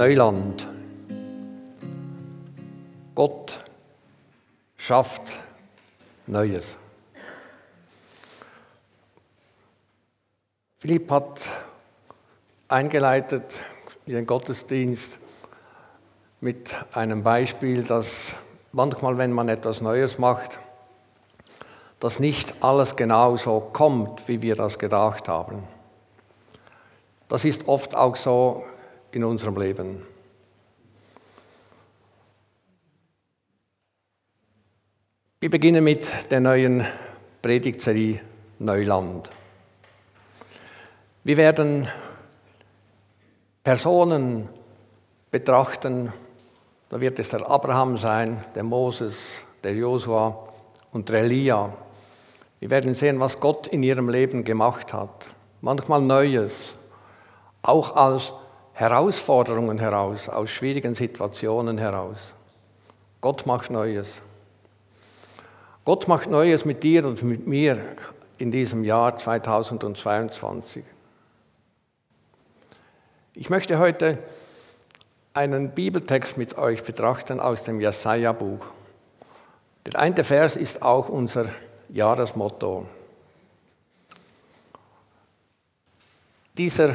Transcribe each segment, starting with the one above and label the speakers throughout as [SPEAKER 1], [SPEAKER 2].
[SPEAKER 1] Neuland. Gott schafft Neues. Philipp hat eingeleitet in den Gottesdienst mit einem Beispiel, dass manchmal, wenn man etwas Neues macht, dass nicht alles genau so kommt, wie wir das gedacht haben. Das ist oft auch so in unserem Leben. Wir beginnen mit der neuen Predigtserie Neuland. Wir werden Personen betrachten, da wird es der Abraham sein, der Moses, der Josua und der Elia. Wir werden sehen, was Gott in ihrem Leben gemacht hat. Manchmal Neues, auch aus Herausforderungen heraus, aus schwierigen Situationen heraus. Gott macht Neues. Gott macht Neues mit dir und mit mir in diesem Jahr 2022. Ich möchte heute einen Bibeltext mit euch betrachten aus dem Jesaja-Buch. Der eine Vers ist auch unser Jahresmotto. Dieser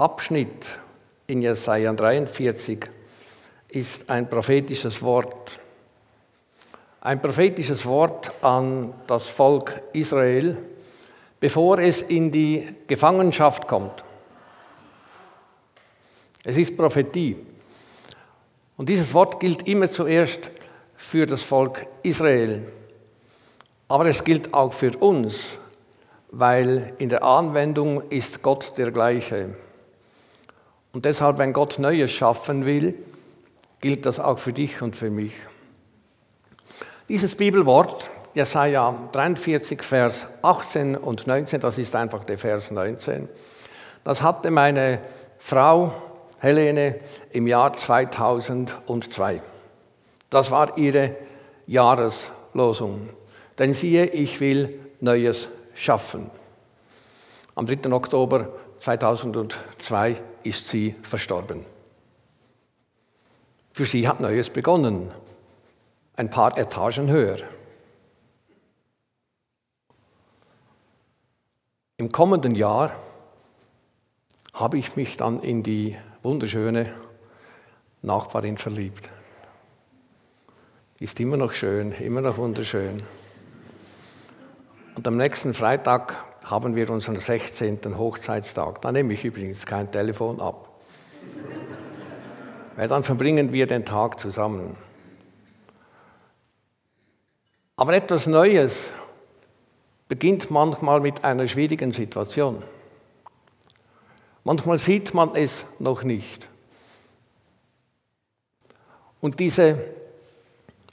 [SPEAKER 1] Abschnitt in Jesaja 43 ist ein prophetisches Wort. Ein prophetisches Wort an das Volk Israel, bevor es in die Gefangenschaft kommt. Es ist Prophetie. Und dieses Wort gilt immer zuerst für das Volk Israel. Aber es gilt auch für uns, weil in der Anwendung ist Gott der gleiche. Und deshalb, wenn Gott Neues schaffen will, gilt das auch für dich und für mich. Dieses Bibelwort, Jesaja 43, Vers 18 und 19, das ist einfach der Vers 19, das hatte meine Frau Helene im Jahr 2002. Das war ihre Jahreslosung. Denn siehe, ich will Neues schaffen. Am 3. Oktober 2002 ist sie verstorben. Für sie hat Neues begonnen, ein paar Etagen höher. Im kommenden Jahr habe ich mich dann in die wunderschöne Nachbarin verliebt. Ist immer noch schön, immer noch wunderschön. Und am nächsten Freitag haben wir unseren 16. Hochzeitstag. Da nehme ich übrigens kein Telefon ab. Weil dann verbringen wir den Tag zusammen. Aber etwas Neues beginnt manchmal mit einer schwierigen Situation. Manchmal sieht man es noch nicht. Und diese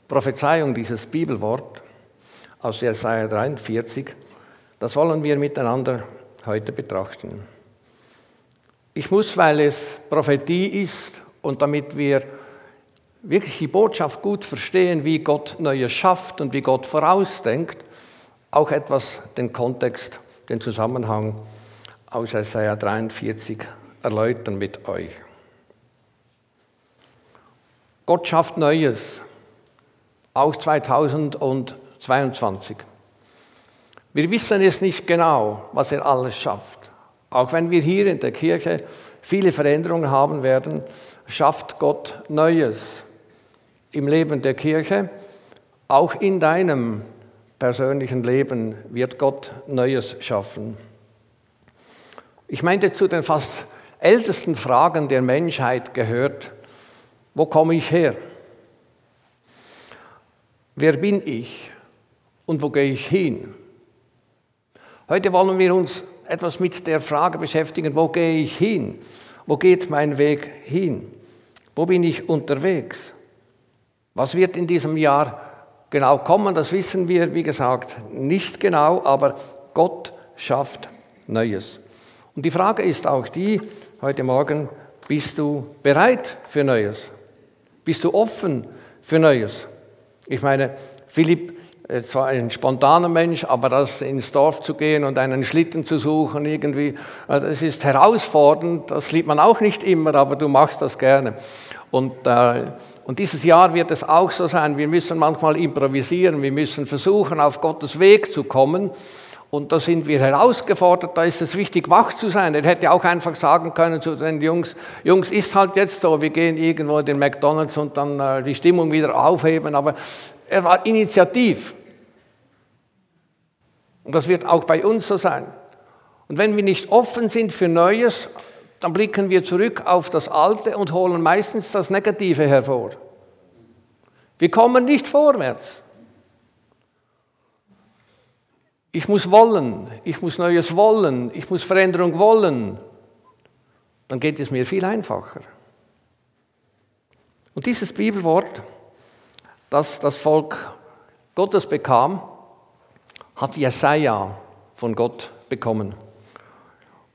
[SPEAKER 1] Prophezeiung, dieses Bibelwort aus Jesaja 43, das wollen wir miteinander heute betrachten. Ich muss, weil es Prophetie ist und damit wir wirklich die Botschaft gut verstehen, wie Gott Neues schafft und wie Gott vorausdenkt, auch etwas den Kontext, den Zusammenhang aus Jesaja 43 erläutern mit euch. Gott schafft Neues, auch 2022. Wir wissen es nicht genau, was er alles schafft. Auch wenn wir hier in der Kirche viele Veränderungen haben werden, schafft Gott Neues im Leben der Kirche. Auch in deinem persönlichen Leben wird Gott Neues schaffen. Ich meinte, zu den fast ältesten Fragen der Menschheit gehört, wo komme ich her? Wer bin ich und wo gehe ich hin? Heute wollen wir uns etwas mit der Frage beschäftigen, wo gehe ich hin? Wo geht mein Weg hin? Wo bin ich unterwegs? Was wird in diesem Jahr genau kommen, das wissen wir, wie gesagt, nicht genau, aber Gott schafft Neues. Und die Frage ist auch die, heute Morgen, bist du bereit für Neues? Bist du offen für Neues? Ich meine, Philipp zwar ein spontaner Mensch, aber das ins Dorf zu gehen und einen Schlitten zu suchen, irgendwie, also es ist herausfordernd, das liebt man auch nicht immer, aber du machst das gerne. Und, äh, und dieses Jahr wird es auch so sein, wir müssen manchmal improvisieren, wir müssen versuchen, auf Gottes Weg zu kommen. Und da sind wir herausgefordert, da ist es wichtig, wach zu sein. Er hätte auch einfach sagen können zu den Jungs, Jungs, ist halt jetzt so, wir gehen irgendwo in den McDonalds und dann äh, die Stimmung wieder aufheben. Aber er war initiativ. Und das wird auch bei uns so sein. Und wenn wir nicht offen sind für Neues, dann blicken wir zurück auf das Alte und holen meistens das Negative hervor. Wir kommen nicht vorwärts. Ich muss wollen, ich muss Neues wollen, ich muss Veränderung wollen. Dann geht es mir viel einfacher. Und dieses Bibelwort, das das Volk Gottes bekam, hat Jesaja von Gott bekommen.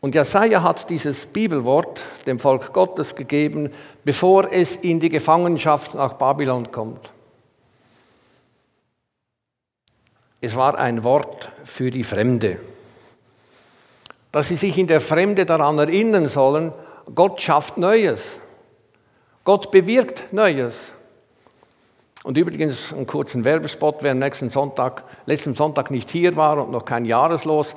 [SPEAKER 1] Und Jesaja hat dieses Bibelwort dem Volk Gottes gegeben, bevor es in die Gefangenschaft nach Babylon kommt. Es war ein Wort für die Fremde, dass sie sich in der Fremde daran erinnern sollen, Gott schafft Neues. Gott bewirkt Neues. Und übrigens einen kurzen Werbespot, wer nächsten Sonntag, letzten Sonntag nicht hier war und noch kein Jahreslos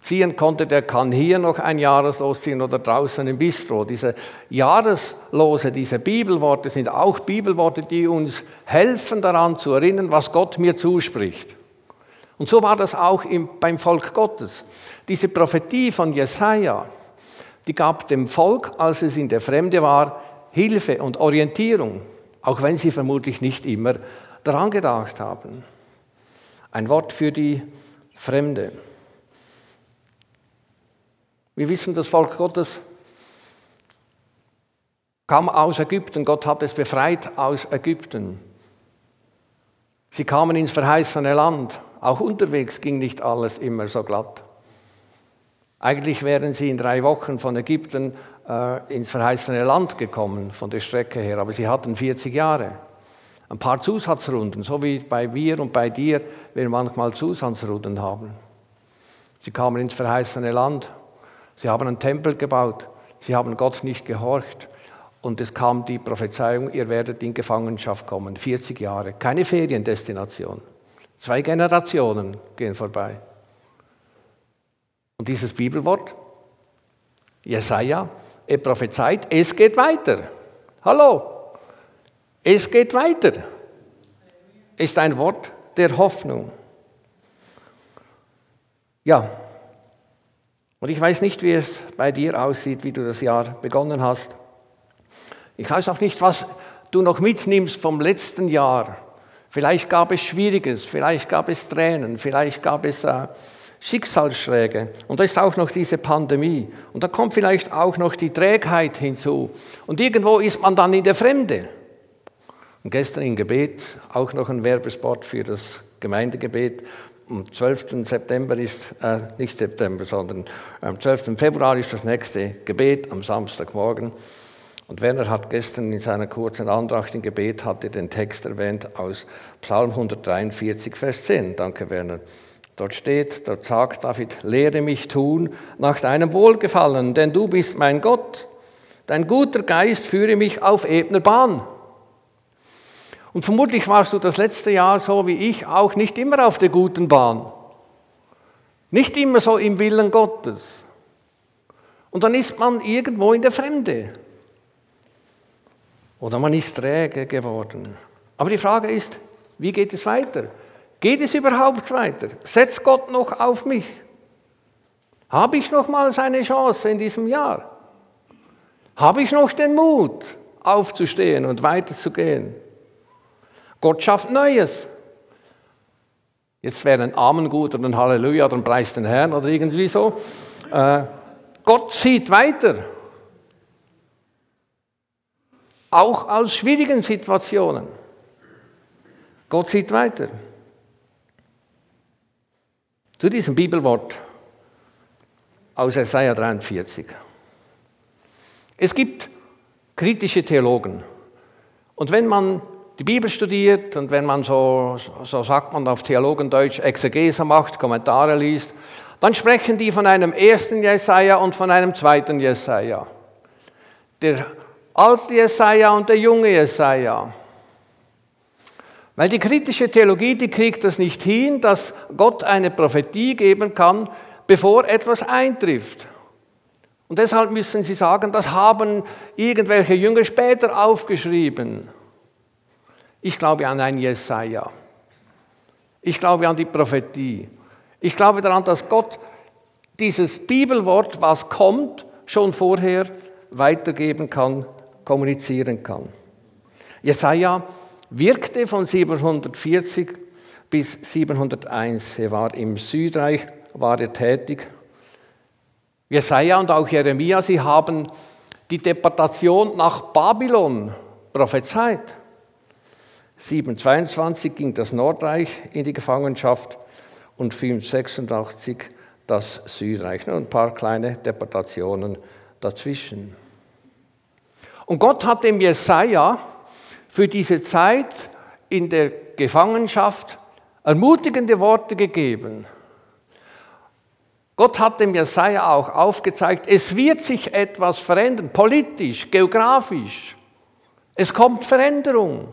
[SPEAKER 1] ziehen konnte, der kann hier noch ein Jahreslos ziehen oder draußen im Bistro. Diese Jahreslose, diese Bibelworte sind auch Bibelworte, die uns helfen daran zu erinnern, was Gott mir zuspricht. Und so war das auch im, beim Volk Gottes. Diese Prophetie von Jesaja, die gab dem Volk, als es in der Fremde war, Hilfe und Orientierung auch wenn sie vermutlich nicht immer daran gedacht haben. Ein Wort für die Fremde. Wir wissen, das Volk Gottes kam aus Ägypten, Gott hat es befreit aus Ägypten. Sie kamen ins verheißene Land. Auch unterwegs ging nicht alles immer so glatt. Eigentlich wären sie in drei Wochen von Ägypten äh, ins verheißene Land gekommen von der Strecke her, aber sie hatten 40 Jahre. Ein paar Zusatzrunden, so wie bei mir und bei dir, wir manchmal Zusatzrunden haben. Sie kamen ins verheißene Land, sie haben einen Tempel gebaut, sie haben Gott nicht gehorcht und es kam die Prophezeiung, ihr werdet in Gefangenschaft kommen, 40 Jahre, keine Feriendestination. Zwei Generationen gehen vorbei. Und dieses Bibelwort, Jesaja, er prophezeit, es geht weiter. Hallo, es geht weiter. Ist ein Wort der Hoffnung. Ja, und ich weiß nicht, wie es bei dir aussieht, wie du das Jahr begonnen hast. Ich weiß auch nicht, was du noch mitnimmst vom letzten Jahr. Vielleicht gab es Schwieriges, vielleicht gab es Tränen, vielleicht gab es äh, Schicksalsschläge. Und da ist auch noch diese Pandemie. Und da kommt vielleicht auch noch die Trägheit hinzu. Und irgendwo ist man dann in der Fremde. Und gestern im Gebet auch noch ein Werbespot für das Gemeindegebet. Am 12. September ist, äh, nicht September, sondern am 12. Februar ist das nächste Gebet am Samstagmorgen. Und Werner hat gestern in seiner kurzen Andacht im Gebet hatte den Text erwähnt aus Psalm 143, Vers 10. Danke, Werner. Dort steht, dort sagt David, lehre mich tun nach deinem Wohlgefallen, denn du bist mein Gott. Dein guter Geist führe mich auf ebner Bahn. Und vermutlich warst du das letzte Jahr so wie ich auch nicht immer auf der guten Bahn. Nicht immer so im Willen Gottes. Und dann ist man irgendwo in der Fremde. Oder man ist träge geworden. Aber die Frage ist, wie geht es weiter? Geht es überhaupt weiter? Setzt Gott noch auf mich? Habe ich noch mal seine Chance in diesem Jahr? Habe ich noch den Mut, aufzustehen und weiterzugehen? Gott schafft Neues. Jetzt wäre ein Amen gut oder ein Halleluja oder ein Preis den Herrn oder irgendwie so. Äh, Gott sieht weiter. Auch aus schwierigen Situationen. Gott sieht weiter zu diesem Bibelwort aus Jesaja 43. Es gibt kritische Theologen. Und wenn man die Bibel studiert und wenn man so, so sagt man auf Theologendeutsch, Exegese macht, Kommentare liest, dann sprechen die von einem ersten Jesaja und von einem zweiten Jesaja. Der alte Jesaja und der junge Jesaja. Weil die kritische Theologie, die kriegt das nicht hin, dass Gott eine Prophetie geben kann, bevor etwas eintrifft. Und deshalb müssen sie sagen, das haben irgendwelche Jünger später aufgeschrieben. Ich glaube an ein Jesaja. Ich glaube an die Prophetie. Ich glaube daran, dass Gott dieses Bibelwort, was kommt, schon vorher weitergeben kann, kommunizieren kann. Jesaja wirkte von 740 bis 701. Er war im Südreich, war er tätig. Jesaja und auch Jeremia, sie haben die Deportation nach Babylon prophezeit. 722 ging das Nordreich in die Gefangenschaft und 586 das Südreich. Und ein paar kleine Deportationen dazwischen. Und Gott hat dem Jesaja für diese Zeit in der Gefangenschaft ermutigende Worte gegeben. Gott hat dem Jesaja auch aufgezeigt, es wird sich etwas verändern, politisch, geografisch. Es kommt Veränderung.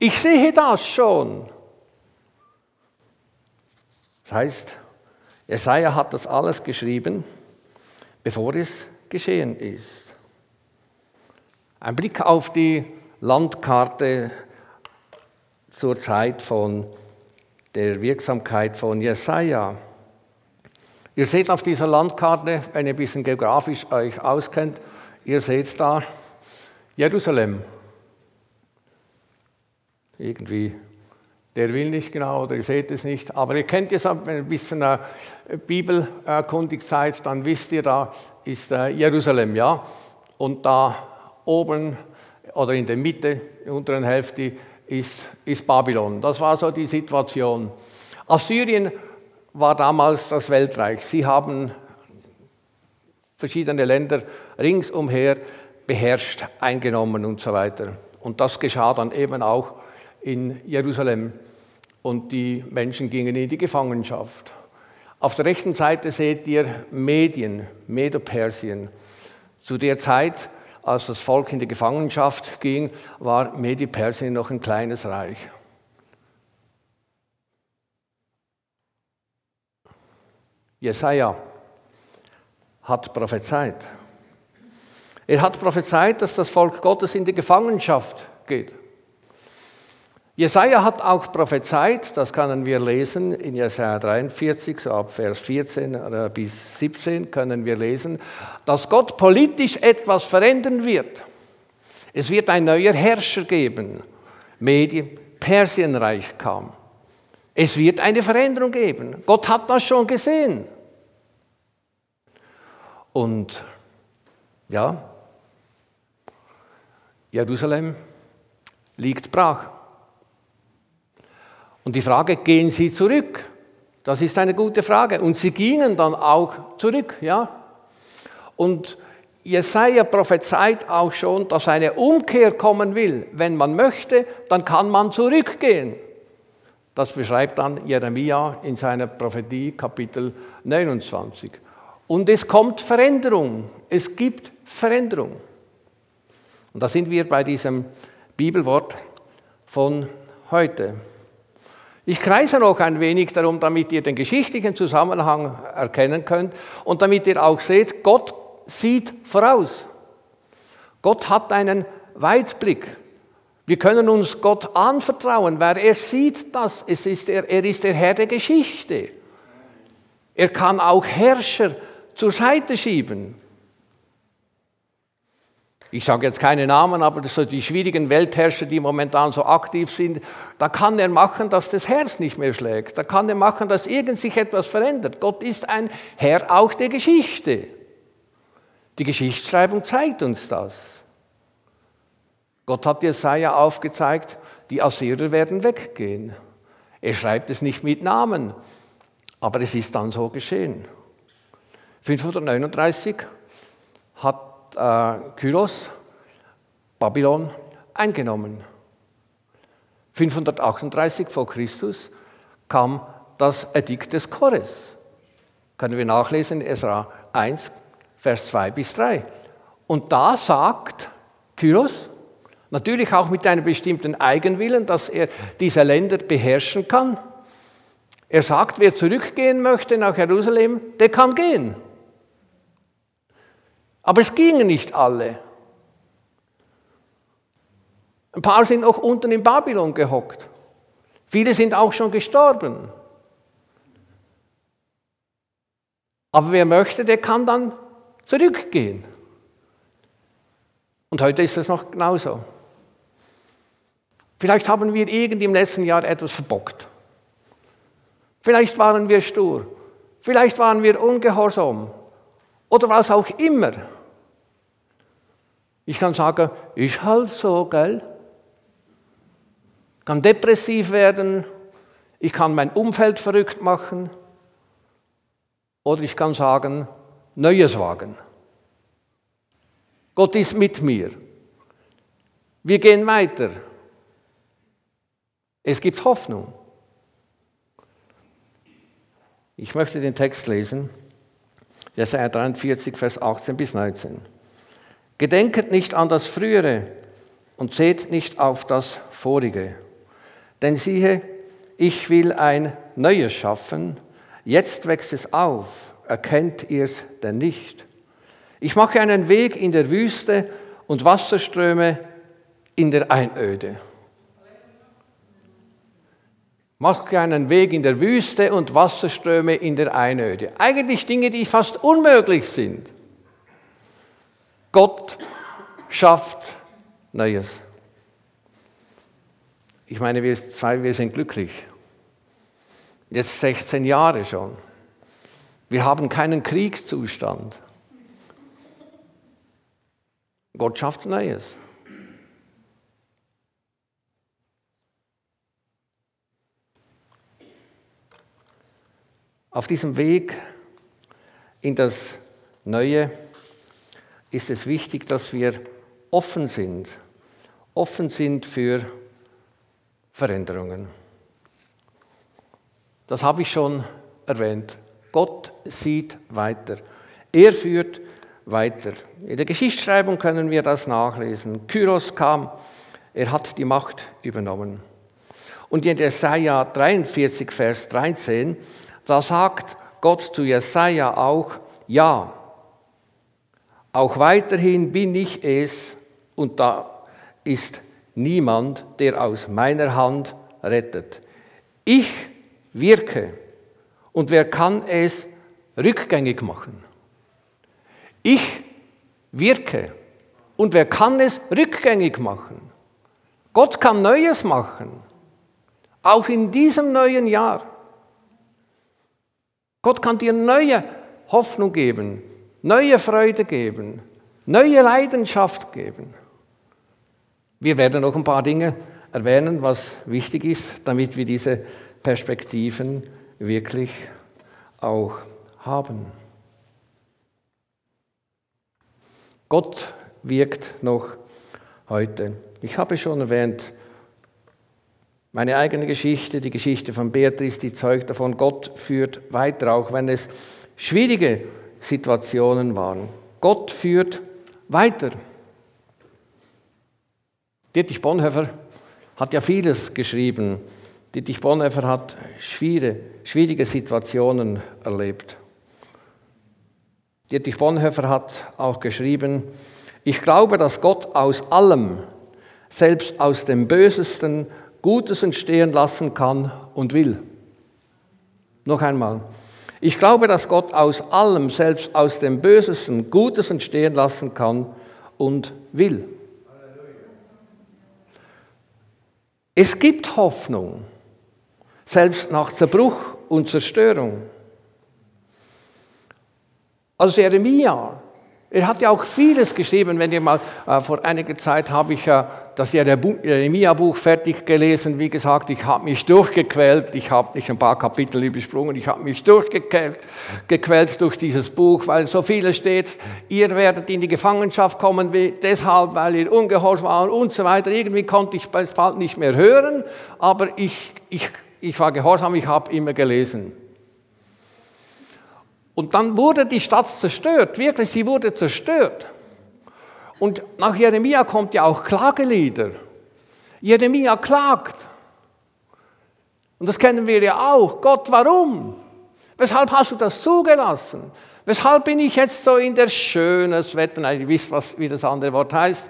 [SPEAKER 1] Ich sehe das schon. Das heißt, Jesaja hat das alles geschrieben, bevor es geschehen ist. Ein Blick auf die Landkarte zur Zeit von der Wirksamkeit von Jesaja. Ihr seht auf dieser Landkarte, wenn ihr ein bisschen geografisch euch auskennt, ihr seht da Jerusalem. Irgendwie, der will nicht genau oder ihr seht es nicht, aber ihr kennt es, wenn ihr ein bisschen äh, bibelkundig seid, dann wisst ihr, da ist äh, Jerusalem, ja. Und da oben oder in der Mitte, in der unteren Hälfte, ist, ist Babylon. Das war so die Situation. Assyrien war damals das Weltreich. Sie haben verschiedene Länder ringsumher beherrscht, eingenommen und so weiter. Und das geschah dann eben auch in Jerusalem. Und die Menschen gingen in die Gefangenschaft. Auf der rechten Seite seht ihr Medien, Medo-Persien. Zu der Zeit als das Volk in die Gefangenschaft ging, war Medi-Persien noch ein kleines Reich. Jesaja hat prophezeit. Er hat prophezeit, dass das Volk Gottes in die Gefangenschaft geht. Jesaja hat auch prophezeit, das können wir lesen in Jesaja 43, so ab Vers 14 bis 17 können wir lesen, dass Gott politisch etwas verändern wird. Es wird ein neuer Herrscher geben. Medien, Persienreich kam. Es wird eine Veränderung geben. Gott hat das schon gesehen. Und ja, Jerusalem liegt brach. Und die Frage, gehen Sie zurück? Das ist eine gute Frage. Und sie gingen dann auch zurück, ja. Und Jesaja prophezeit auch schon, dass eine Umkehr kommen will. Wenn man möchte, dann kann man zurückgehen. Das beschreibt dann Jeremia in seiner Prophetie Kapitel 29. Und es kommt Veränderung. Es gibt Veränderung. Und da sind wir bei diesem Bibelwort von heute. Ich kreise noch ein wenig darum, damit ihr den geschichtlichen Zusammenhang erkennen könnt und damit ihr auch seht, Gott sieht voraus. Gott hat einen Weitblick. Wir können uns Gott anvertrauen, weil er sieht das. Es ist er, er ist der Herr der Geschichte. Er kann auch Herrscher zur Seite schieben. Ich sage jetzt keine Namen, aber so die schwierigen Weltherrscher, die momentan so aktiv sind, da kann er machen, dass das Herz nicht mehr schlägt. Da kann er machen, dass irgend sich etwas verändert. Gott ist ein Herr auch der Geschichte. Die Geschichtsschreibung zeigt uns das. Gott hat Jesaja aufgezeigt, die Assyrer werden weggehen. Er schreibt es nicht mit Namen, aber es ist dann so geschehen. 539 hat Kyros Babylon eingenommen. 538 vor Christus kam das Edikt des Chores. Können wir nachlesen in Esra 1, Vers 2 bis 3. Und da sagt Kyros, natürlich auch mit einem bestimmten Eigenwillen, dass er diese Länder beherrschen kann. Er sagt, wer zurückgehen möchte nach Jerusalem, der kann gehen. Aber es gingen nicht alle. Ein paar sind noch unten in Babylon gehockt. Viele sind auch schon gestorben. Aber wer möchte, der kann dann zurückgehen. Und heute ist es noch genauso. Vielleicht haben wir irgend im letzten Jahr etwas verbockt. Vielleicht waren wir stur. Vielleicht waren wir ungehorsam. Oder was auch immer. Ich kann sagen, ich halt so, gell? kann depressiv werden, ich kann mein Umfeld verrückt machen oder ich kann sagen, Neues wagen. Gott ist mit mir. Wir gehen weiter. Es gibt Hoffnung. Ich möchte den Text lesen. Jesaja 43, Vers 18 bis 19. Gedenket nicht an das Frühere und seht nicht auf das Vorige. Denn siehe, ich will ein Neues schaffen, jetzt wächst es auf, erkennt ihr es denn nicht? Ich mache einen Weg in der Wüste und Wasserströme in der Einöde. Mache einen Weg in der Wüste und Wasserströme in der Einöde. Eigentlich Dinge, die fast unmöglich sind. Gott schafft Neues. Ich meine, wir zwei, wir sind glücklich. Jetzt 16 Jahre schon. Wir haben keinen Kriegszustand. Gott schafft Neues. Auf diesem Weg in das Neue ist es wichtig, dass wir offen sind. Offen sind für Veränderungen. Das habe ich schon erwähnt. Gott sieht weiter. Er führt weiter. In der Geschichtsschreibung können wir das nachlesen. Kyros kam, er hat die Macht übernommen. Und in Jesaja 43, Vers 13, da sagt Gott zu Jesaja auch: Ja, auch weiterhin bin ich es und da ist niemand, der aus meiner Hand rettet. Ich wirke und wer kann es rückgängig machen? Ich wirke und wer kann es rückgängig machen? Gott kann Neues machen, auch in diesem neuen Jahr. Gott kann dir neue Hoffnung geben, neue Freude geben, neue Leidenschaft geben. Wir werden noch ein paar Dinge erwähnen, was wichtig ist, damit wir diese Perspektiven wirklich auch haben. Gott wirkt noch heute. Ich habe schon erwähnt, meine eigene Geschichte, die Geschichte von Beatrice, die zeugt davon, Gott führt weiter, auch wenn es schwierige Situationen waren. Gott führt weiter. Dietrich Bonhoeffer hat ja vieles geschrieben. Dietrich Bonhoeffer hat schwierige, schwierige Situationen erlebt. Dietrich Bonhoeffer hat auch geschrieben, ich glaube, dass Gott aus allem, selbst aus dem Bösesten, Gutes entstehen lassen kann und will. Noch einmal. Ich glaube, dass Gott aus allem, selbst aus dem Bösesten, Gutes entstehen lassen kann und will. Es gibt Hoffnung, selbst nach Zerbruch und Zerstörung. Als Jeremia Er hat ja auch vieles geschrieben. Wenn ihr mal äh, vor einiger Zeit habe ich ja das Jeremia-Buch fertig gelesen. Wie gesagt, ich habe mich durchgequält. Ich habe nicht ein paar Kapitel übersprungen. Ich habe mich durchgequält gequält durch dieses Buch, weil so vieles steht. Ihr werdet in die Gefangenschaft kommen, deshalb, weil ihr ungehorsam war und so weiter. Irgendwie konnte ich es bald nicht mehr hören, aber ich, ich, ich war gehorsam. Ich habe immer gelesen. Und dann wurde die Stadt zerstört, wirklich, sie wurde zerstört. Und nach Jeremia kommt ja auch Klagelieder. Jeremia klagt. Und das kennen wir ja auch. Gott, warum? Weshalb hast du das zugelassen? Weshalb bin ich jetzt so in der schönes Wetter? Nein, ihr wisst, was, wie das andere Wort heißt.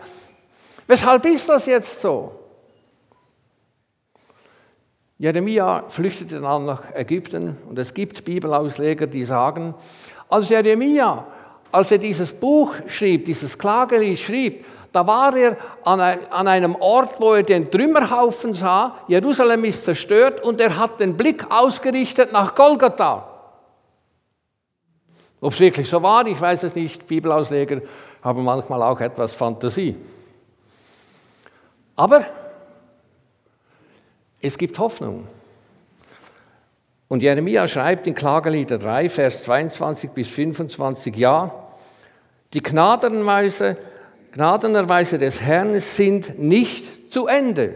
[SPEAKER 1] Weshalb ist das jetzt so? Jeremia flüchtete dann nach Ägypten und es gibt Bibelausleger, die sagen, als Jeremia, als er dieses Buch schrieb, dieses Klagelied schrieb, da war er an, einem Ort, wo er den Trümmerhaufen sah. Jerusalem ist zerstört und er hat den Blick ausgerichtet nach Golgatha. Ob es wirklich so war, ich weiß es nicht. Bibelausleger haben manchmal auch etwas Fantasie. Aber es gibt Hoffnung. Und Jeremia schreibt in Klagelieder 3, Vers 22 bis 25, ja, die Gnadenweise, Gnadenerweise des Herrn sind nicht zu Ende.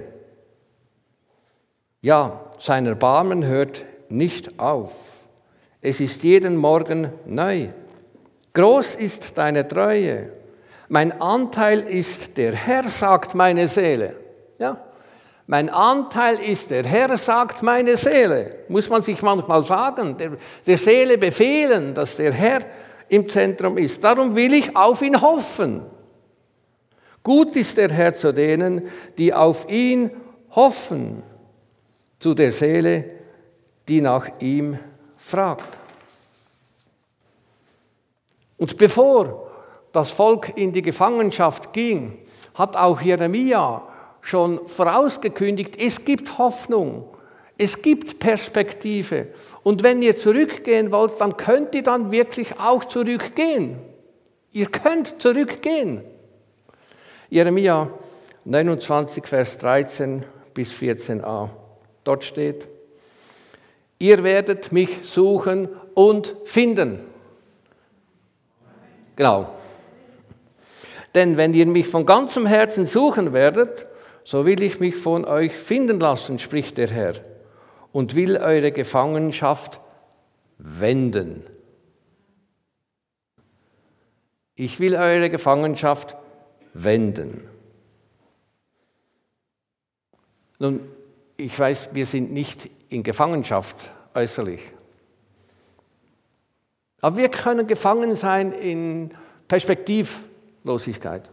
[SPEAKER 1] Ja, sein Erbarmen hört nicht auf. Es ist jeden Morgen neu. Groß ist deine Treue. Mein Anteil ist der Herr, sagt meine Seele. Ja, mein Anteil ist der Herr, sagt meine Seele. Muss man sich manchmal sagen, der, der Seele befehlen, dass der Herr im Zentrum ist. Darum will ich auf ihn hoffen. Gut ist der Herr zu denen, die auf ihn hoffen, zu der Seele, die nach ihm fragt. Und bevor das Volk in die Gefangenschaft ging, hat auch Jeremia schon vorausgekündigt, es gibt Hoffnung, es gibt Perspektive. Und wenn ihr zurückgehen wollt, dann könnt ihr dann wirklich auch zurückgehen. Ihr könnt zurückgehen. Jeremia 29, Vers 13 bis 14a. Dort steht, ihr werdet mich suchen und finden. Genau. Denn wenn ihr mich von ganzem Herzen suchen werdet, so will ich mich von euch finden lassen, spricht der Herr, und will eure Gefangenschaft wenden. Ich will eure Gefangenschaft wenden. Nun, ich weiß, wir sind nicht in Gefangenschaft äußerlich. Aber wir können gefangen sein in Perspektivlosigkeit.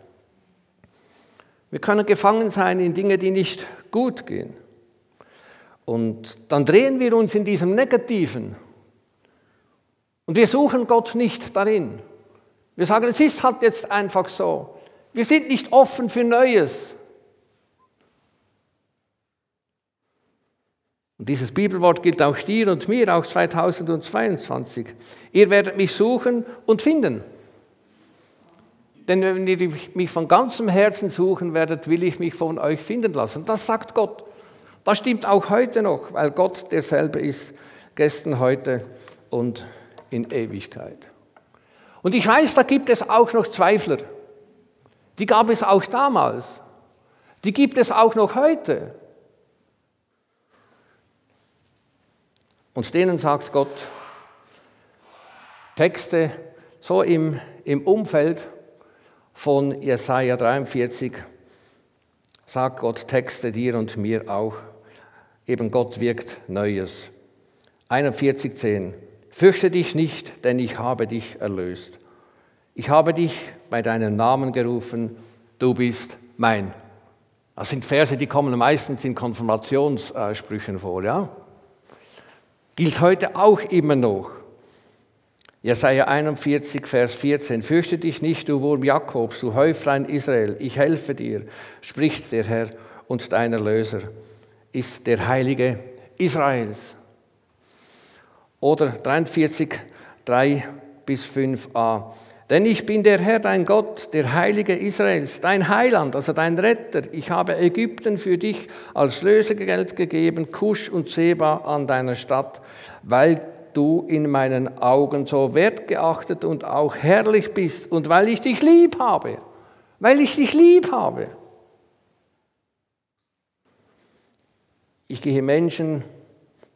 [SPEAKER 1] Wir können gefangen sein in Dinge, die nicht gut gehen. Und dann drehen wir uns in diesem Negativen. Und wir suchen Gott nicht darin. Wir sagen, es ist halt jetzt einfach so. Wir sind nicht offen für Neues. Und dieses Bibelwort gilt auch dir und mir, auch 2022. Ihr werdet mich suchen und finden. Denn wenn ihr mich von ganzem Herzen suchen werdet, will ich mich von euch finden lassen. Das sagt Gott. Das stimmt auch heute noch, weil Gott derselbe ist, gestern, heute und in Ewigkeit. Und ich weiß, da gibt es auch noch Zweifler. Die gab es auch damals. Die gibt es auch noch heute. Und denen sagt Gott Texte so im, im Umfeld, von Jesaja 43 sagt Gott Texte dir und mir auch. Eben Gott wirkt Neues. 41,10 Fürchte dich nicht, denn ich habe dich erlöst. Ich habe dich bei deinem Namen gerufen, du bist mein. Das sind Verse, die kommen meistens in Konfirmationssprüchen vor, ja? Gilt heute auch immer noch. Jesaja 41, Vers 14. Fürchte dich nicht, du Wurm Jakobs, du Häuflein Israel, ich helfe dir, spricht der Herr und dein Erlöser ist der Heilige Israels. Oder 43, 3 bis 5a. Denn ich bin der Herr, dein Gott, der Heilige Israels, dein Heiland, also dein Retter. Ich habe Ägypten für dich als Lösegeld gegeben, Kusch und Seba an deiner Stadt, weil du in meinen Augen so wertgeachtet und auch herrlich bist und weil ich dich lieb habe. Weil ich dich lieb habe. Ich gehe Menschen,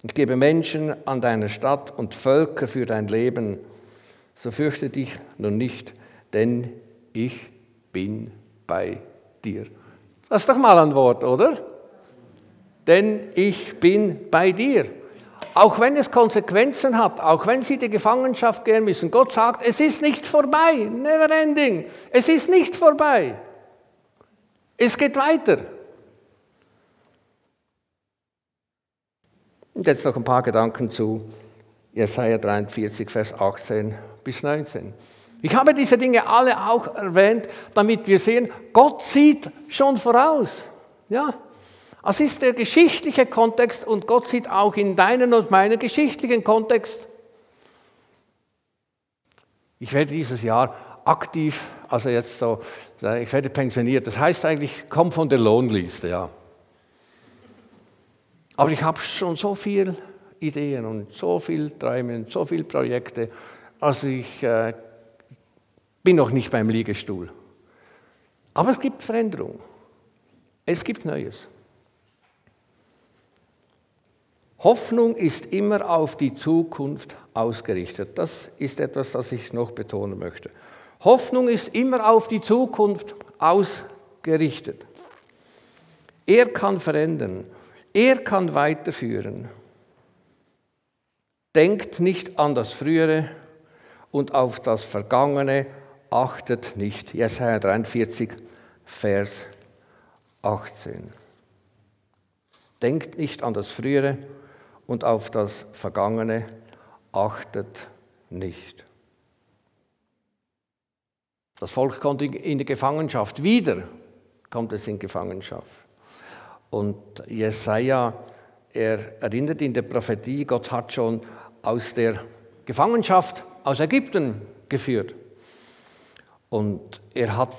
[SPEAKER 1] ich gebe Menschen an deiner Stadt und Völker für dein Leben so fürchte dich nun nicht, denn ich bin bei dir. Das ist doch mal ein Wort, oder? Denn ich bin bei dir. Auch wenn es Konsequenzen hat, auch wenn sie die Gefangenschaft gehen müssen. Gott sagt, es ist nicht vorbei, never ending. Es ist nicht vorbei. Es geht weiter. Und jetzt noch ein paar Gedanken zu Jesaja 43, Vers 18 bis 19. Ich habe diese Dinge alle auch erwähnt, damit wir sehen, Gott sieht schon voraus. Ja, es ist der geschichtliche Kontext und Gott sieht auch in deinen und meinen geschichtlichen Kontext. Ich werde dieses Jahr aktiv, also jetzt so, ich werde pensioniert. Das heißt eigentlich, komm von der Lohnliste, ja. Aber ich habe schon so viele Ideen und so viele Träume und so viele Projekte also ich äh, bin noch nicht beim Liegestuhl. Aber es gibt Veränderung. Es gibt Neues. Hoffnung ist immer auf die Zukunft ausgerichtet. Das ist etwas, das ich noch betonen möchte. Hoffnung ist immer auf die Zukunft ausgerichtet. Er kann verändern. Er kann weiterführen. Denkt nicht an das Frühere, und auf das Vergangene achtet nicht. Jesaja 43, Vers 18. Denkt nicht an das Frühere und auf das Vergangene achtet nicht. Das Volk kommt in die Gefangenschaft. Wieder kommt es in Gefangenschaft. Und Jesaja, er erinnert in der Prophetie, Gott hat schon aus der Gefangenschaft aus Ägypten geführt. Und er hat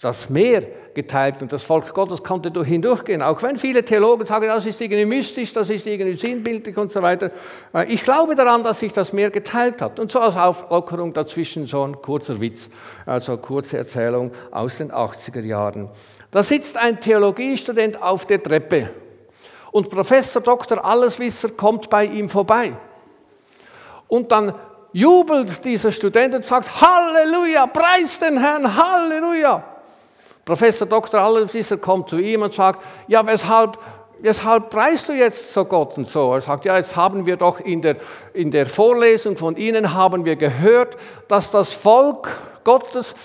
[SPEAKER 1] das Meer geteilt und das Volk Gottes konnte durch hindurchgehen. Auch wenn viele Theologen sagen, das ist irgendwie mystisch, das ist irgendwie sinnbildlich und so weiter. Äh, ich glaube daran, dass sich das Meer geteilt hat. Und so als Auflockerung dazwischen so ein kurzer Witz, also kurze Erzählung aus den 80er Jahren. Da sitzt ein Theologiestudent auf der Treppe und Professor Dr. Alleswisser kommt bei ihm vorbei. Und dann jubelt dieser Student und sagt, Halleluja, preis den Herrn, Halleluja. Professor Dr. Alleswisser kommt zu ihm und sagt, ja, weshalb, weshalb preist du jetzt so Gott und so? Er sagt, ja, jetzt haben wir doch in der, in der Vorlesung von Ihnen haben wir gehört, dass das Volk Gottes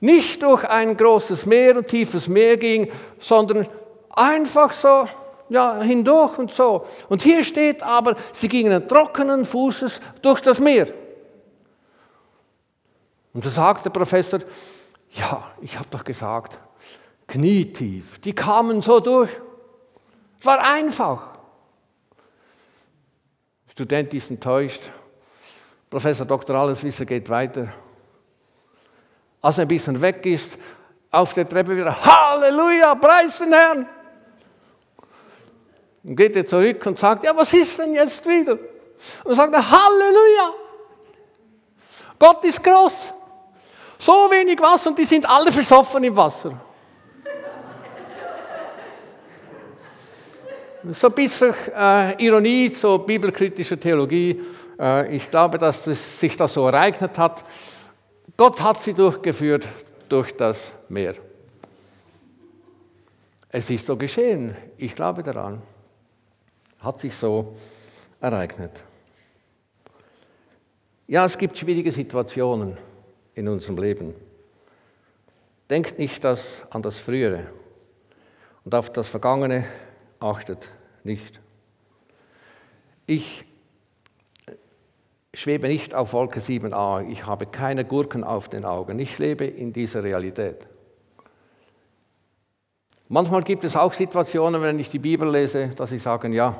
[SPEAKER 1] nicht durch ein großes Meer und tiefes Meer ging, sondern einfach so ja, hindurch und so. Und hier steht aber, sie gingen trockenen Fußes durch das Meer. Und da sagt der Professor, ja, ich habe doch gesagt, knietief, die kamen so durch. Es war einfach. Der Student ist enttäuscht. Professor Dr. Alleswisser geht weiter. Als er ein bisschen weg ist, auf der Treppe wieder, Halleluja, preis den Herrn. Und geht er zurück und sagt, ja, was ist denn jetzt wieder? Und sagt er, Halleluja. Gott ist groß. Wenig Wasser und die sind alle versoffen im Wasser. So ein bisschen äh, Ironie, so bibelkritische Theologie. Äh, ich glaube, dass das, sich das so ereignet hat. Gott hat sie durchgeführt durch das Meer. Es ist so geschehen. Ich glaube daran. Hat sich so ereignet. Ja, es gibt schwierige Situationen in unserem Leben. Denkt nicht das an das Frühere und auf das Vergangene achtet nicht. Ich schwebe nicht auf Wolke 7a, ich habe keine Gurken auf den Augen, ich lebe in dieser Realität. Manchmal gibt es auch Situationen, wenn ich die Bibel lese, dass ich sage, ja,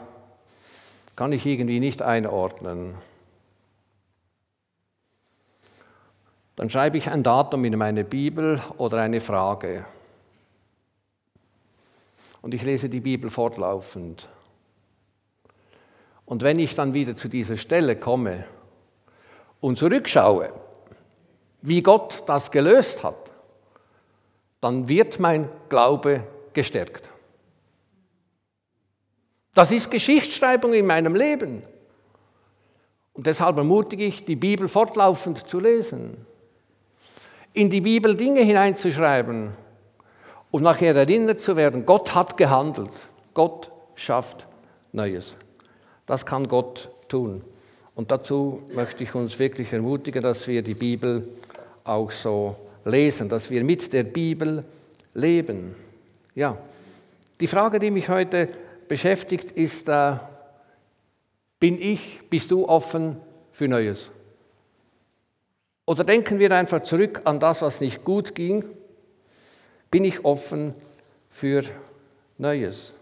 [SPEAKER 1] kann ich irgendwie nicht einordnen. Dann schreibe ich ein Datum in meine Bibel oder eine Frage. Und ich lese die Bibel fortlaufend. Und wenn ich dann wieder zu dieser Stelle komme und zurückschaue, wie Gott das gelöst hat, dann wird mein Glaube gestärkt. Das ist Geschichtsschreibung in meinem Leben. Und deshalb ermutige ich, die Bibel fortlaufend zu lesen, in die Bibel Dinge hineinzuschreiben und nachher erinnert zu werden, Gott hat gehandelt, Gott schafft Neues. Das kann Gott tun. Und dazu möchte ich uns wirklich ermutigen, dass wir die Bibel auch so lesen, dass wir mit der Bibel leben. Ja, die Frage, die mich heute beschäftigt, ist, äh, bin ich, bist du offen für Neues? Oder denken wir einfach zurück an das, was nicht gut ging? Bin ich offen für Neues?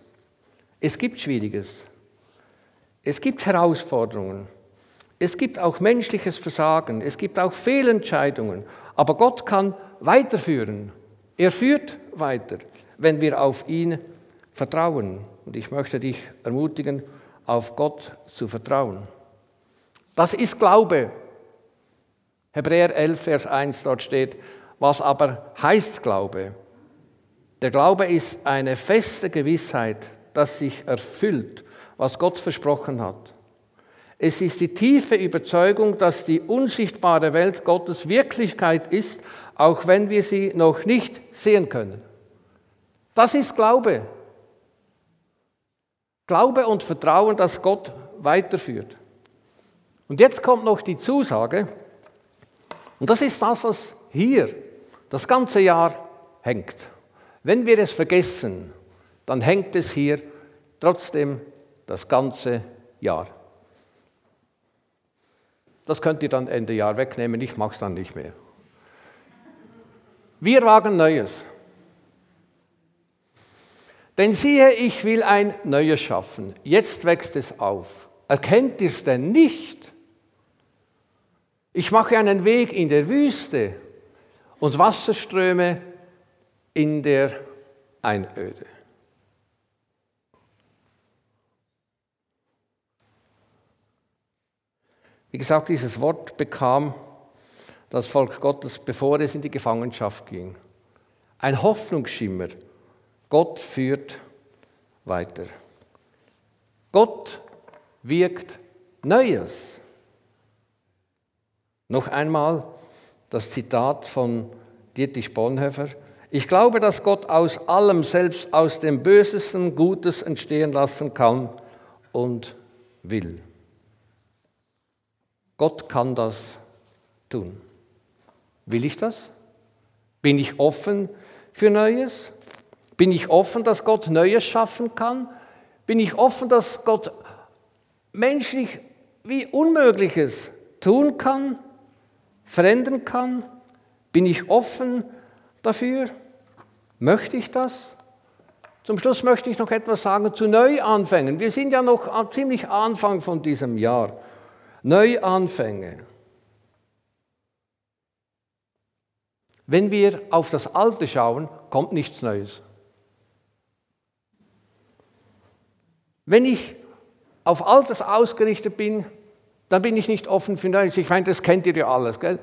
[SPEAKER 1] Es gibt Schwieriges. Es gibt Herausforderungen. Es gibt auch menschliches Versagen. Es gibt auch Fehlentscheidungen. Aber Gott kann weiterführen. Er führt weiter, wenn wir auf ihn vertrauen. Und ich möchte dich ermutigen, auf Gott zu vertrauen. Das ist Glaube. Hebräer 11, Vers 1 dort steht, was aber heißt Glaube? Der Glaube ist eine feste Gewissheit, dass sich erfüllt, was Gott versprochen hat. Es ist die tiefe Überzeugung, dass die unsichtbare Welt Gottes Wirklichkeit ist, auch wenn wir sie noch nicht sehen können. Das ist Glaube. Glaube und Vertrauen, dass Gott weiterführt. Und jetzt kommt noch die Zusage, und das ist das, was hier das ganze Jahr hängt. Wenn wir es vergessen, dann hängt es hier trotzdem das ganze Jahr. Das könnt ihr dann Ende Jahr wegnehmen, ich mag es dann nicht mehr. Wir wagen Neues. Denn siehe, ich will ein Neues schaffen. Jetzt wächst es auf. Erkennt ihr es denn nicht? Ich mache einen Weg in der Wüste und Wasserströme in der Einöde. Wie gesagt, dieses Wort bekam das Volk Gottes, bevor es in die Gefangenschaft ging. Ein Hoffnungsschimmer Gott führt weiter. Gott wirkt Neues. Noch einmal das Zitat von Dietrich Bonhoeffer. Ich glaube, dass Gott aus allem, selbst aus dem Bösesten, Gutes entstehen lassen kann und will. Gott kann das tun. Will ich das? Bin ich offen für Neues? Bin ich offen, dass Gott Neues schaffen kann? Bin ich offen, dass Gott menschlich wie Unmögliches tun kann, verändern kann? Bin ich offen dafür? Möchte ich das? Zum Schluss möchte ich noch etwas sagen zu Neuanfängen. Wir sind ja noch ziemlich Anfang von diesem Jahr. Neuanfänge. Wenn wir auf das Alte schauen, kommt nichts Neues. Wenn ich auf Altes ausgerichtet bin, dann bin ich nicht offen für Neues. Ich meine, das kennt ihr ja alles. Gell?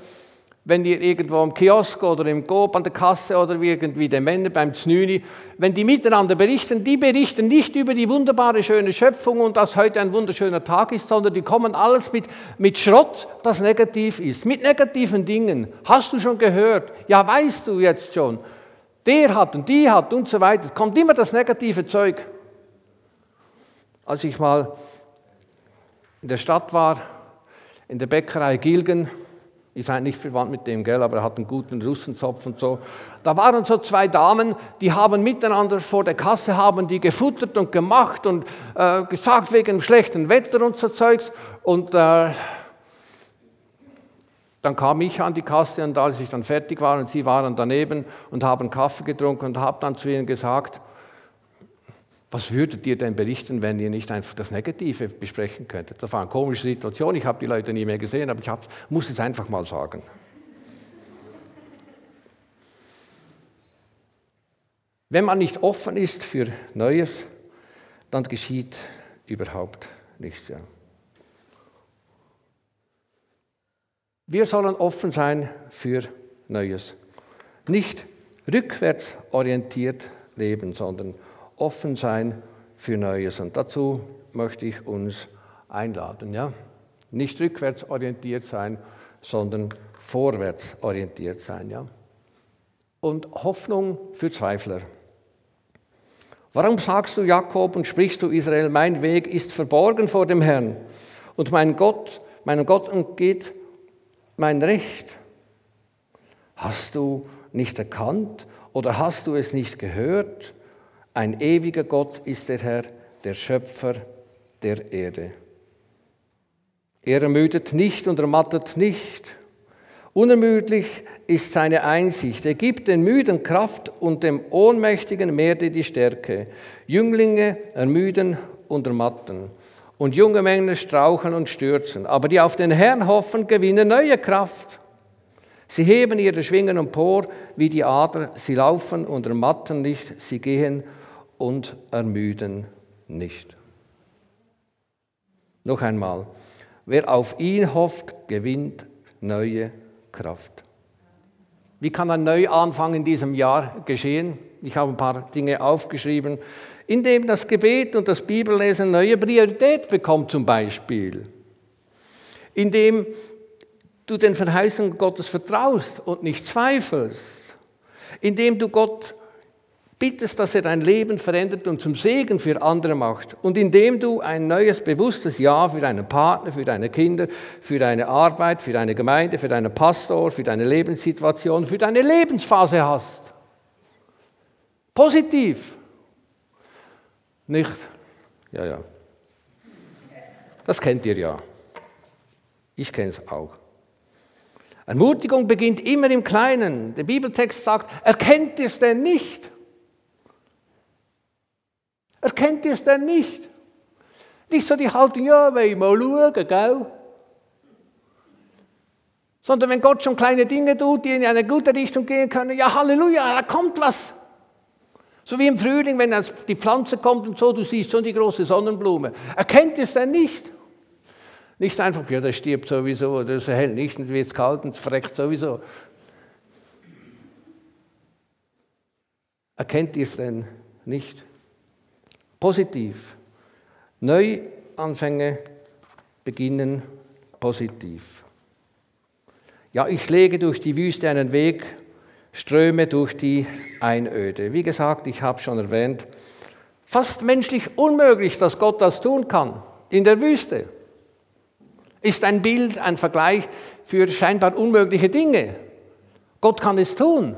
[SPEAKER 1] Wenn ihr irgendwo im Kiosk oder im Coop an der Kasse oder irgendwie die Männer beim Znüni, wenn die miteinander berichten, die berichten nicht über die wunderbare, schöne Schöpfung und dass heute ein wunderschöner Tag ist, sondern die kommen alles mit, mit Schrott, das negativ ist, mit negativen Dingen. Hast du schon gehört? Ja, weißt du jetzt schon. Der hat und die hat und so weiter. Kommt immer das negative Zeug. Als ich mal in der Stadt war, in der Bäckerei Gilgen, ihr seid nicht verwandt mit dem, gell, aber er hat einen guten Russenzopf und so. Da waren so zwei Damen, die haben miteinander vor der Kasse, haben die gefuttert und gemacht und äh, gesagt wegen dem schlechten Wetter und so Zeugs. Und äh, dann kam ich an die Kasse und als ich dann fertig war und sie waren daneben und haben Kaffee getrunken und habe dann zu ihnen gesagt, was würdet ihr denn berichten, wenn ihr nicht einfach das Negative besprechen könntet? Das war eine komische Situation, ich habe die Leute nie mehr gesehen, aber ich muss es einfach mal sagen. Wenn man nicht offen ist für Neues, dann geschieht überhaupt nichts. Ja. Wir sollen offen sein für Neues. Nicht rückwärts orientiert leben, sondern offen offen sein für Neues. Und dazu möchte ich uns einladen. Ja? Nicht rückwärts orientiert sein, sondern vorwärts orientiert sein. Ja? Und Hoffnung für Zweifler. Warum sagst du Jakob und sprichst du Israel, mein Weg ist verborgen vor dem Herrn und mein Gott, meinem Gott entgeht mein Recht? Hast du nicht erkannt oder hast du es nicht gehört? Ein ewiger Gott ist der Herr, der Schöpfer der Erde. Er ermüdet nicht und ermattet nicht. Unermüdlich ist seine Einsicht. Er gibt den Müden Kraft und dem Ohnmächtigen Merde die Stärke. Jünglinge ermüden und ermatten. Und junge Männer straucheln und stürzen. Aber die auf den Herrn hoffen, gewinnen neue Kraft. Sie heben ihre Schwingen empor wie die Ader. Sie laufen und ermatten nicht. Sie gehen und ermüden nicht. Noch einmal. Wer auf ihn hofft, gewinnt neue Kraft. Wie kann ein Neuanfang in diesem Jahr geschehen? Ich habe ein paar Dinge aufgeschrieben. Indem das Gebet und das Bibellesen neue Priorität bekommt zum Beispiel. Indem du den Verheißungen Gottes vertraust und nicht zweifelst. Indem du Gott bittest, dass er dein Leben verändert und zum Segen für andere macht. Und indem du ein neues, bewusstes Ja für deinen Partner, für deine Kinder, für deine Arbeit, für deine Gemeinde, für deinen Pastor, für deine Lebenssituation, für deine Lebensphase hast. Positiv. Nicht? Ja, ja. Das kennt ihr ja. Ich kenne es auch. Ermutigung beginnt immer im Kleinen. Der Bibeltext sagt, erkennt es denn nicht? Erkennt ihr es denn nicht? Nicht so die Haltung, ja, will ich mal schauen, gell? Sondern wenn Gott schon kleine Dinge tut, die in eine gute Richtung gehen können, ja, Halleluja, da kommt was. So wie im Frühling, wenn die Pflanze kommt und so, du siehst schon die große Sonnenblume. Erkennt ihr es denn nicht? Nicht einfach, ja, der stirbt sowieso, oder es hält nicht, und wird es kalt und es verreckt sowieso. Erkennt ihr es denn nicht? Positiv. Neuanfänge beginnen positiv. Ja, ich lege durch die Wüste einen Weg, ströme durch die Einöde. Wie gesagt, ich habe schon erwähnt, fast menschlich unmöglich, dass Gott das tun kann. In der Wüste ist ein Bild, ein Vergleich für scheinbar unmögliche Dinge. Gott kann es tun.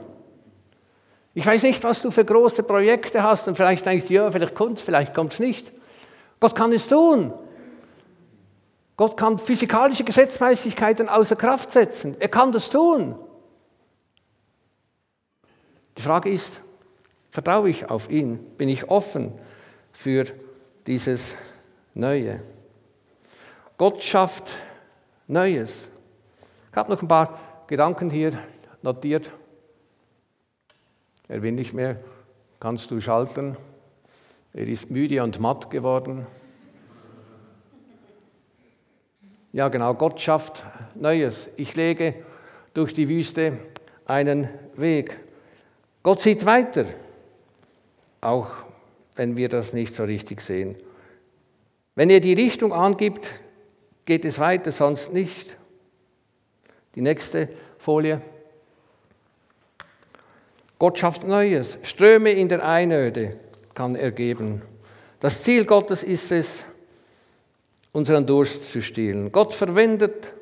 [SPEAKER 1] Ich weiß nicht, was du für große Projekte hast und vielleicht denkst du, ja, vielleicht kommt es, vielleicht kommt es nicht. Gott kann es tun. Gott kann physikalische Gesetzmäßigkeiten außer Kraft setzen. Er kann das tun. Die Frage ist, vertraue ich auf ihn? Bin ich offen für dieses Neue? Gott schafft Neues. Ich habe noch ein paar Gedanken hier notiert. Er will nicht mehr, kannst du schalten. Er ist müde und matt geworden. Ja, genau, Gott schafft Neues. Ich lege durch die Wüste einen Weg. Gott sieht weiter, auch wenn wir das nicht so richtig sehen. Wenn er die Richtung angibt, geht es weiter, sonst nicht. Die nächste Folie. Gott schafft Neues. Ströme in der Einöde kann er geben. Das Ziel Gottes ist es, unseren Durst zu stillen. Gott verwendet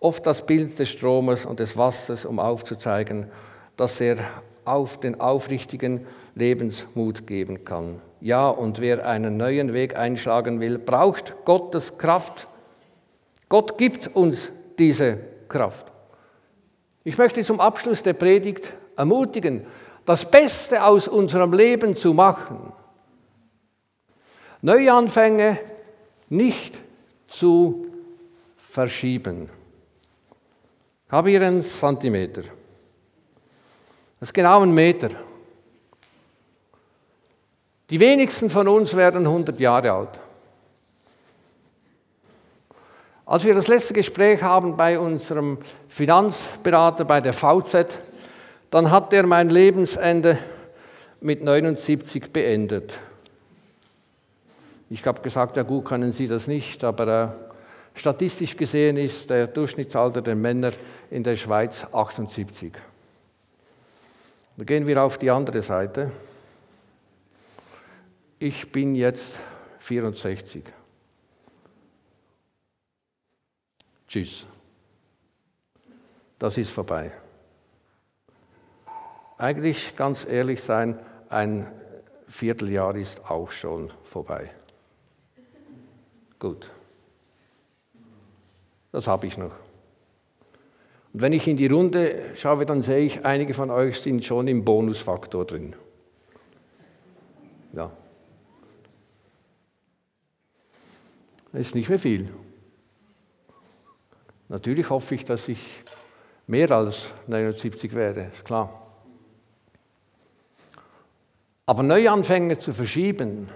[SPEAKER 1] oft das Bild des Stromes und des Wassers, um aufzuzeigen, dass er auf den aufrichtigen Lebensmut geben kann. Ja, und wer einen neuen Weg einschlagen will, braucht Gottes Kraft. Gott gibt uns diese Kraft. Ich möchte zum Abschluss der Predigt ermutigen, das Beste aus unserem Leben zu machen. Neuanfänge nicht zu verschieben. Ich habe hier einen Zentimeter. Das ist genau ein Meter. Die wenigsten von uns werden 100 Jahre alt. Als wir das letzte Gespräch haben bei unserem Finanzberater bei der VZ, dann hat er mein Lebensende mit 79 beendet. Ich habe gesagt, ja gut, können Sie das nicht, aber äh, statistisch gesehen ist der Durchschnittsalter der Männer in der Schweiz 78. Dann gehen wir auf die andere Seite. Ich bin jetzt 64. Tschüss. Das ist vorbei. Eigentlich ganz ehrlich sein, ein Vierteljahr ist auch schon vorbei. Gut. Das habe ich noch. Und wenn ich in die Runde schaue, dann sehe ich, einige von euch sind schon im Bonusfaktor drin. Ja. Das ist nicht mehr viel. Natürlich hoffe ich, dass ich mehr als 79 werde, ist klar. Aber Neuanfänge zu verschieben,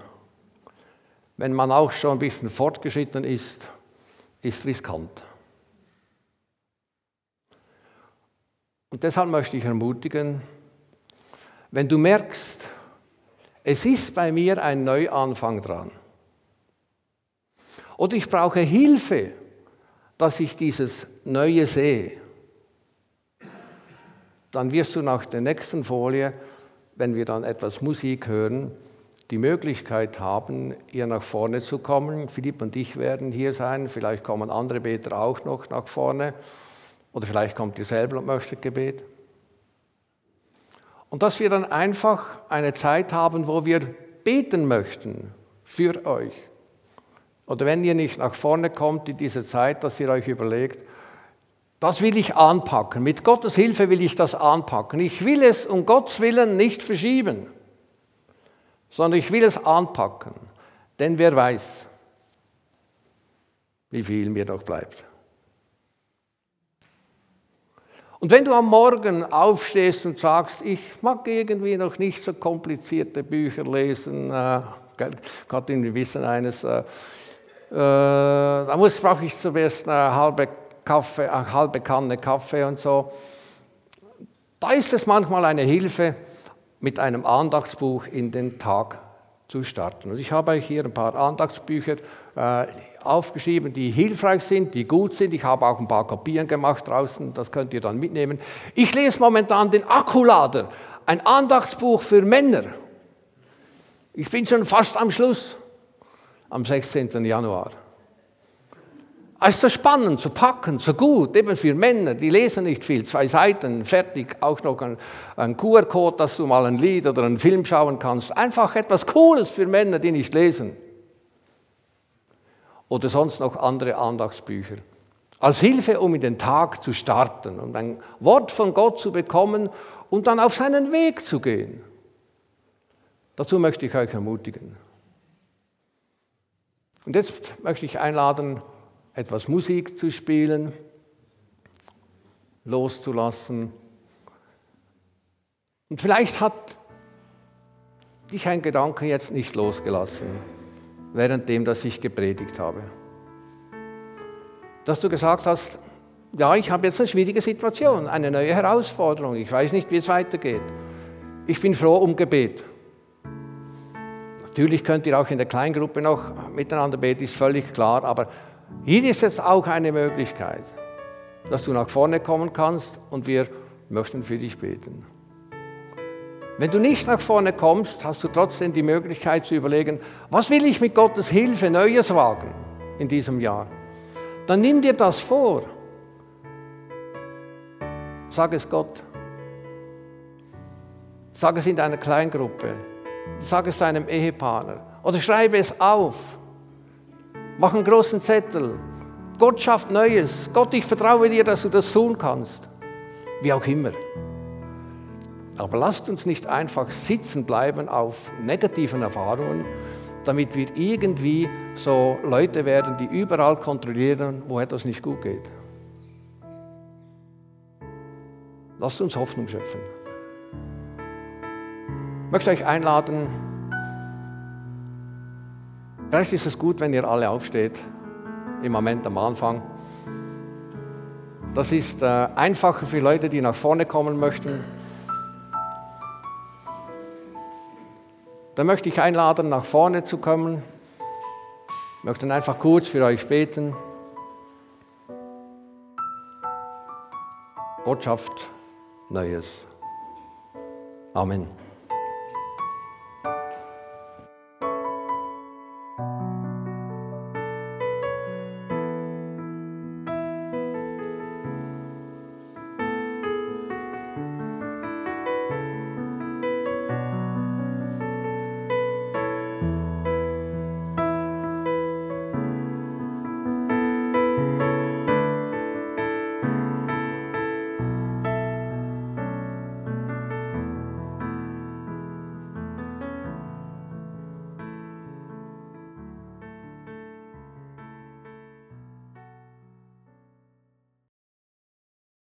[SPEAKER 1] wenn man auch schon ein bisschen fortgeschritten ist, ist riskant. Und deshalb möchte ich ermutigen, wenn du merkst, es ist bei mir ein Neuanfang dran, oder ich brauche Hilfe, dass ich dieses Neue sehe, dann wirst du nach der nächsten Folie, wenn wir dann etwas Musik hören, die Möglichkeit haben, hier nach vorne zu kommen. Philipp und ich werden hier sein, vielleicht kommen andere Beter auch noch nach vorne oder vielleicht kommt ihr selber und möchtet Gebet. Und dass wir dann einfach eine Zeit haben, wo wir beten möchten für euch. Oder wenn ihr nicht nach vorne kommt in dieser Zeit, dass ihr euch überlegt, das will ich anpacken. Mit Gottes Hilfe will ich das anpacken. Ich will es um Gottes Willen nicht verschieben sondern ich will es anpacken. Denn wer weiß, wie viel mir noch bleibt. Und wenn du am Morgen aufstehst und sagst, ich mag irgendwie noch nicht so komplizierte Bücher lesen, äh, gerade in Wissen eines, äh, äh, da muss brauche ich zuerst eine halbe, Kaffee, eine halbe Kanne Kaffee und so. Da ist es manchmal eine Hilfe, mit einem Andachtsbuch in den Tag zu starten. Und ich habe euch hier ein paar Andachtsbücher äh, aufgeschrieben, die hilfreich sind, die gut sind. Ich habe auch ein paar Kopien gemacht draußen, das könnt ihr dann mitnehmen. Ich lese momentan den Akkulader, ein Andachtsbuch für Männer. Ich bin schon fast am Schluss, am 16. Januar. Ist so spannend, so packend, so gut, eben für Männer, die lesen nicht viel, zwei Seiten, fertig, auch noch ein, ein QR-Code, dass du mal ein Lied oder einen Film schauen kannst. Einfach etwas Cooles für Männer, die nicht lesen. Oder sonst noch andere Andachtsbücher. Als Hilfe, um in den Tag zu starten und ein Wort von Gott zu bekommen und dann auf seinen Weg zu gehen. Dazu möchte ich euch ermutigen. Und jetzt möchte ich einladen, etwas Musik zu spielen, loszulassen. Und vielleicht hat dich ein Gedanke jetzt nicht losgelassen, währenddem, dass ich gepredigt habe. Dass du gesagt hast, ja, ich habe jetzt eine schwierige Situation, eine neue Herausforderung, ich weiß nicht, wie es weitergeht. Ich bin froh um Gebet. Natürlich könnt ihr auch in der Kleingruppe noch miteinander beten, ist völlig klar, aber hier ist jetzt auch eine Möglichkeit, dass du nach vorne kommen kannst und wir möchten für dich beten. Wenn du nicht nach vorne kommst, hast du trotzdem die Möglichkeit zu überlegen, was will ich mit Gottes Hilfe Neues wagen in diesem Jahr? Dann nimm dir das vor. Sag es Gott. Sag es in deiner Kleingruppe. Sag es deinem Ehepartner. Oder schreibe es auf. Mach einen großen Zettel. Gott schafft Neues. Gott, ich vertraue dir, dass du das tun kannst. Wie auch immer. Aber lasst uns nicht einfach sitzen bleiben auf negativen Erfahrungen, damit wir irgendwie so Leute werden, die überall kontrollieren, wo etwas nicht gut geht. Lasst uns Hoffnung schöpfen. Ich möchte euch einladen, Vielleicht ist es gut, wenn ihr alle aufsteht, im Moment am Anfang. Das ist äh, einfacher für Leute, die nach vorne kommen möchten. Dann möchte ich einladen, nach vorne zu kommen. Ich möchte einfach kurz für euch beten. Botschaft Neues. Amen.